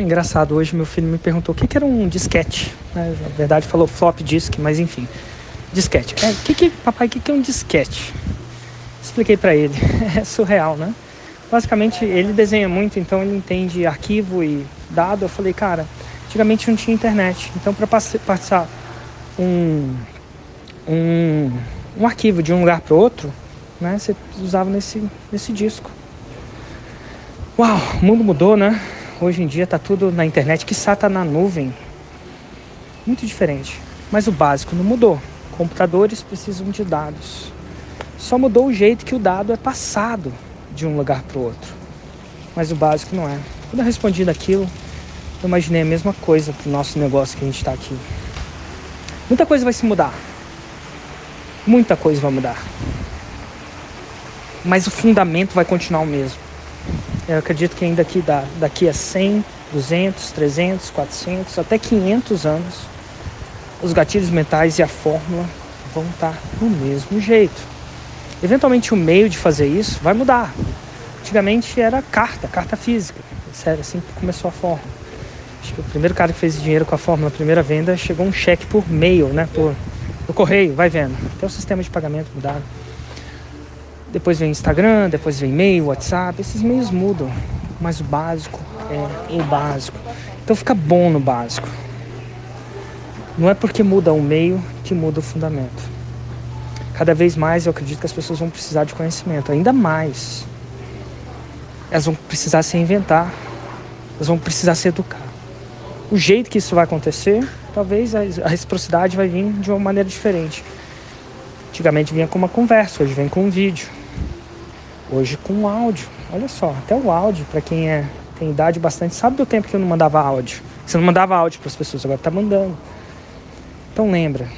engraçado, hoje meu filho me perguntou o que, que era um disquete. Né? Na verdade falou flop disk, mas enfim. Disquete. É, que que, papai, o que, que é um disquete? Expliquei para ele. É surreal, né? Basicamente, ele desenha muito, então ele entende arquivo e dado. Eu falei, cara, antigamente não tinha internet. Então, para passar um, um, um arquivo de um lugar para outro, né, você usava nesse, nesse disco. Uau, o mundo mudou, né? Hoje em dia tá tudo na internet, que tá na nuvem. Muito diferente. Mas o básico não mudou. Computadores precisam de dados. Só mudou o jeito que o dado é passado de um lugar para o outro. Mas o básico não é. Quando eu respondi daquilo, eu imaginei a mesma coisa para o nosso negócio que a gente está aqui. Muita coisa vai se mudar. Muita coisa vai mudar. Mas o fundamento vai continuar o mesmo. Eu acredito que ainda aqui, daqui a 100, 200, 300, 400, até 500 anos, os gatilhos mentais e a fórmula vão estar do mesmo jeito. Eventualmente o meio de fazer isso vai mudar. Antigamente era carta, carta física. Sério, assim que começou a fórmula. Acho que o primeiro cara que fez dinheiro com a fórmula na primeira venda chegou um cheque por mail, né? Por, por correio, vai vendo. Até o sistema de pagamento mudaram. Depois vem Instagram, depois vem e-mail, WhatsApp. Esses meios mudam, mas o básico é o básico. Então fica bom no básico. Não é porque muda o meio que muda o fundamento cada vez mais eu acredito que as pessoas vão precisar de conhecimento, ainda mais. Elas vão precisar se inventar, elas vão precisar se educar. O jeito que isso vai acontecer, talvez a reciprocidade vai vir de uma maneira diferente. Antigamente vinha com uma conversa, hoje vem com um vídeo. Hoje com áudio. Olha só, até o áudio, para quem é, tem idade bastante, sabe do tempo que eu não mandava áudio. Você não mandava áudio para as pessoas, agora está mandando. Então lembra,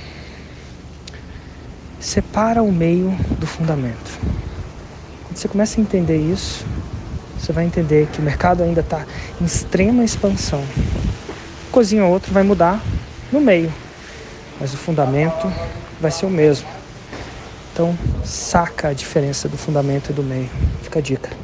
separa o meio do fundamento. Quando você começa a entender isso, você vai entender que o mercado ainda está em extrema expansão. Cozinha ou outro vai mudar no meio, mas o fundamento vai ser o mesmo. Então, saca a diferença do fundamento e do meio. Fica a dica.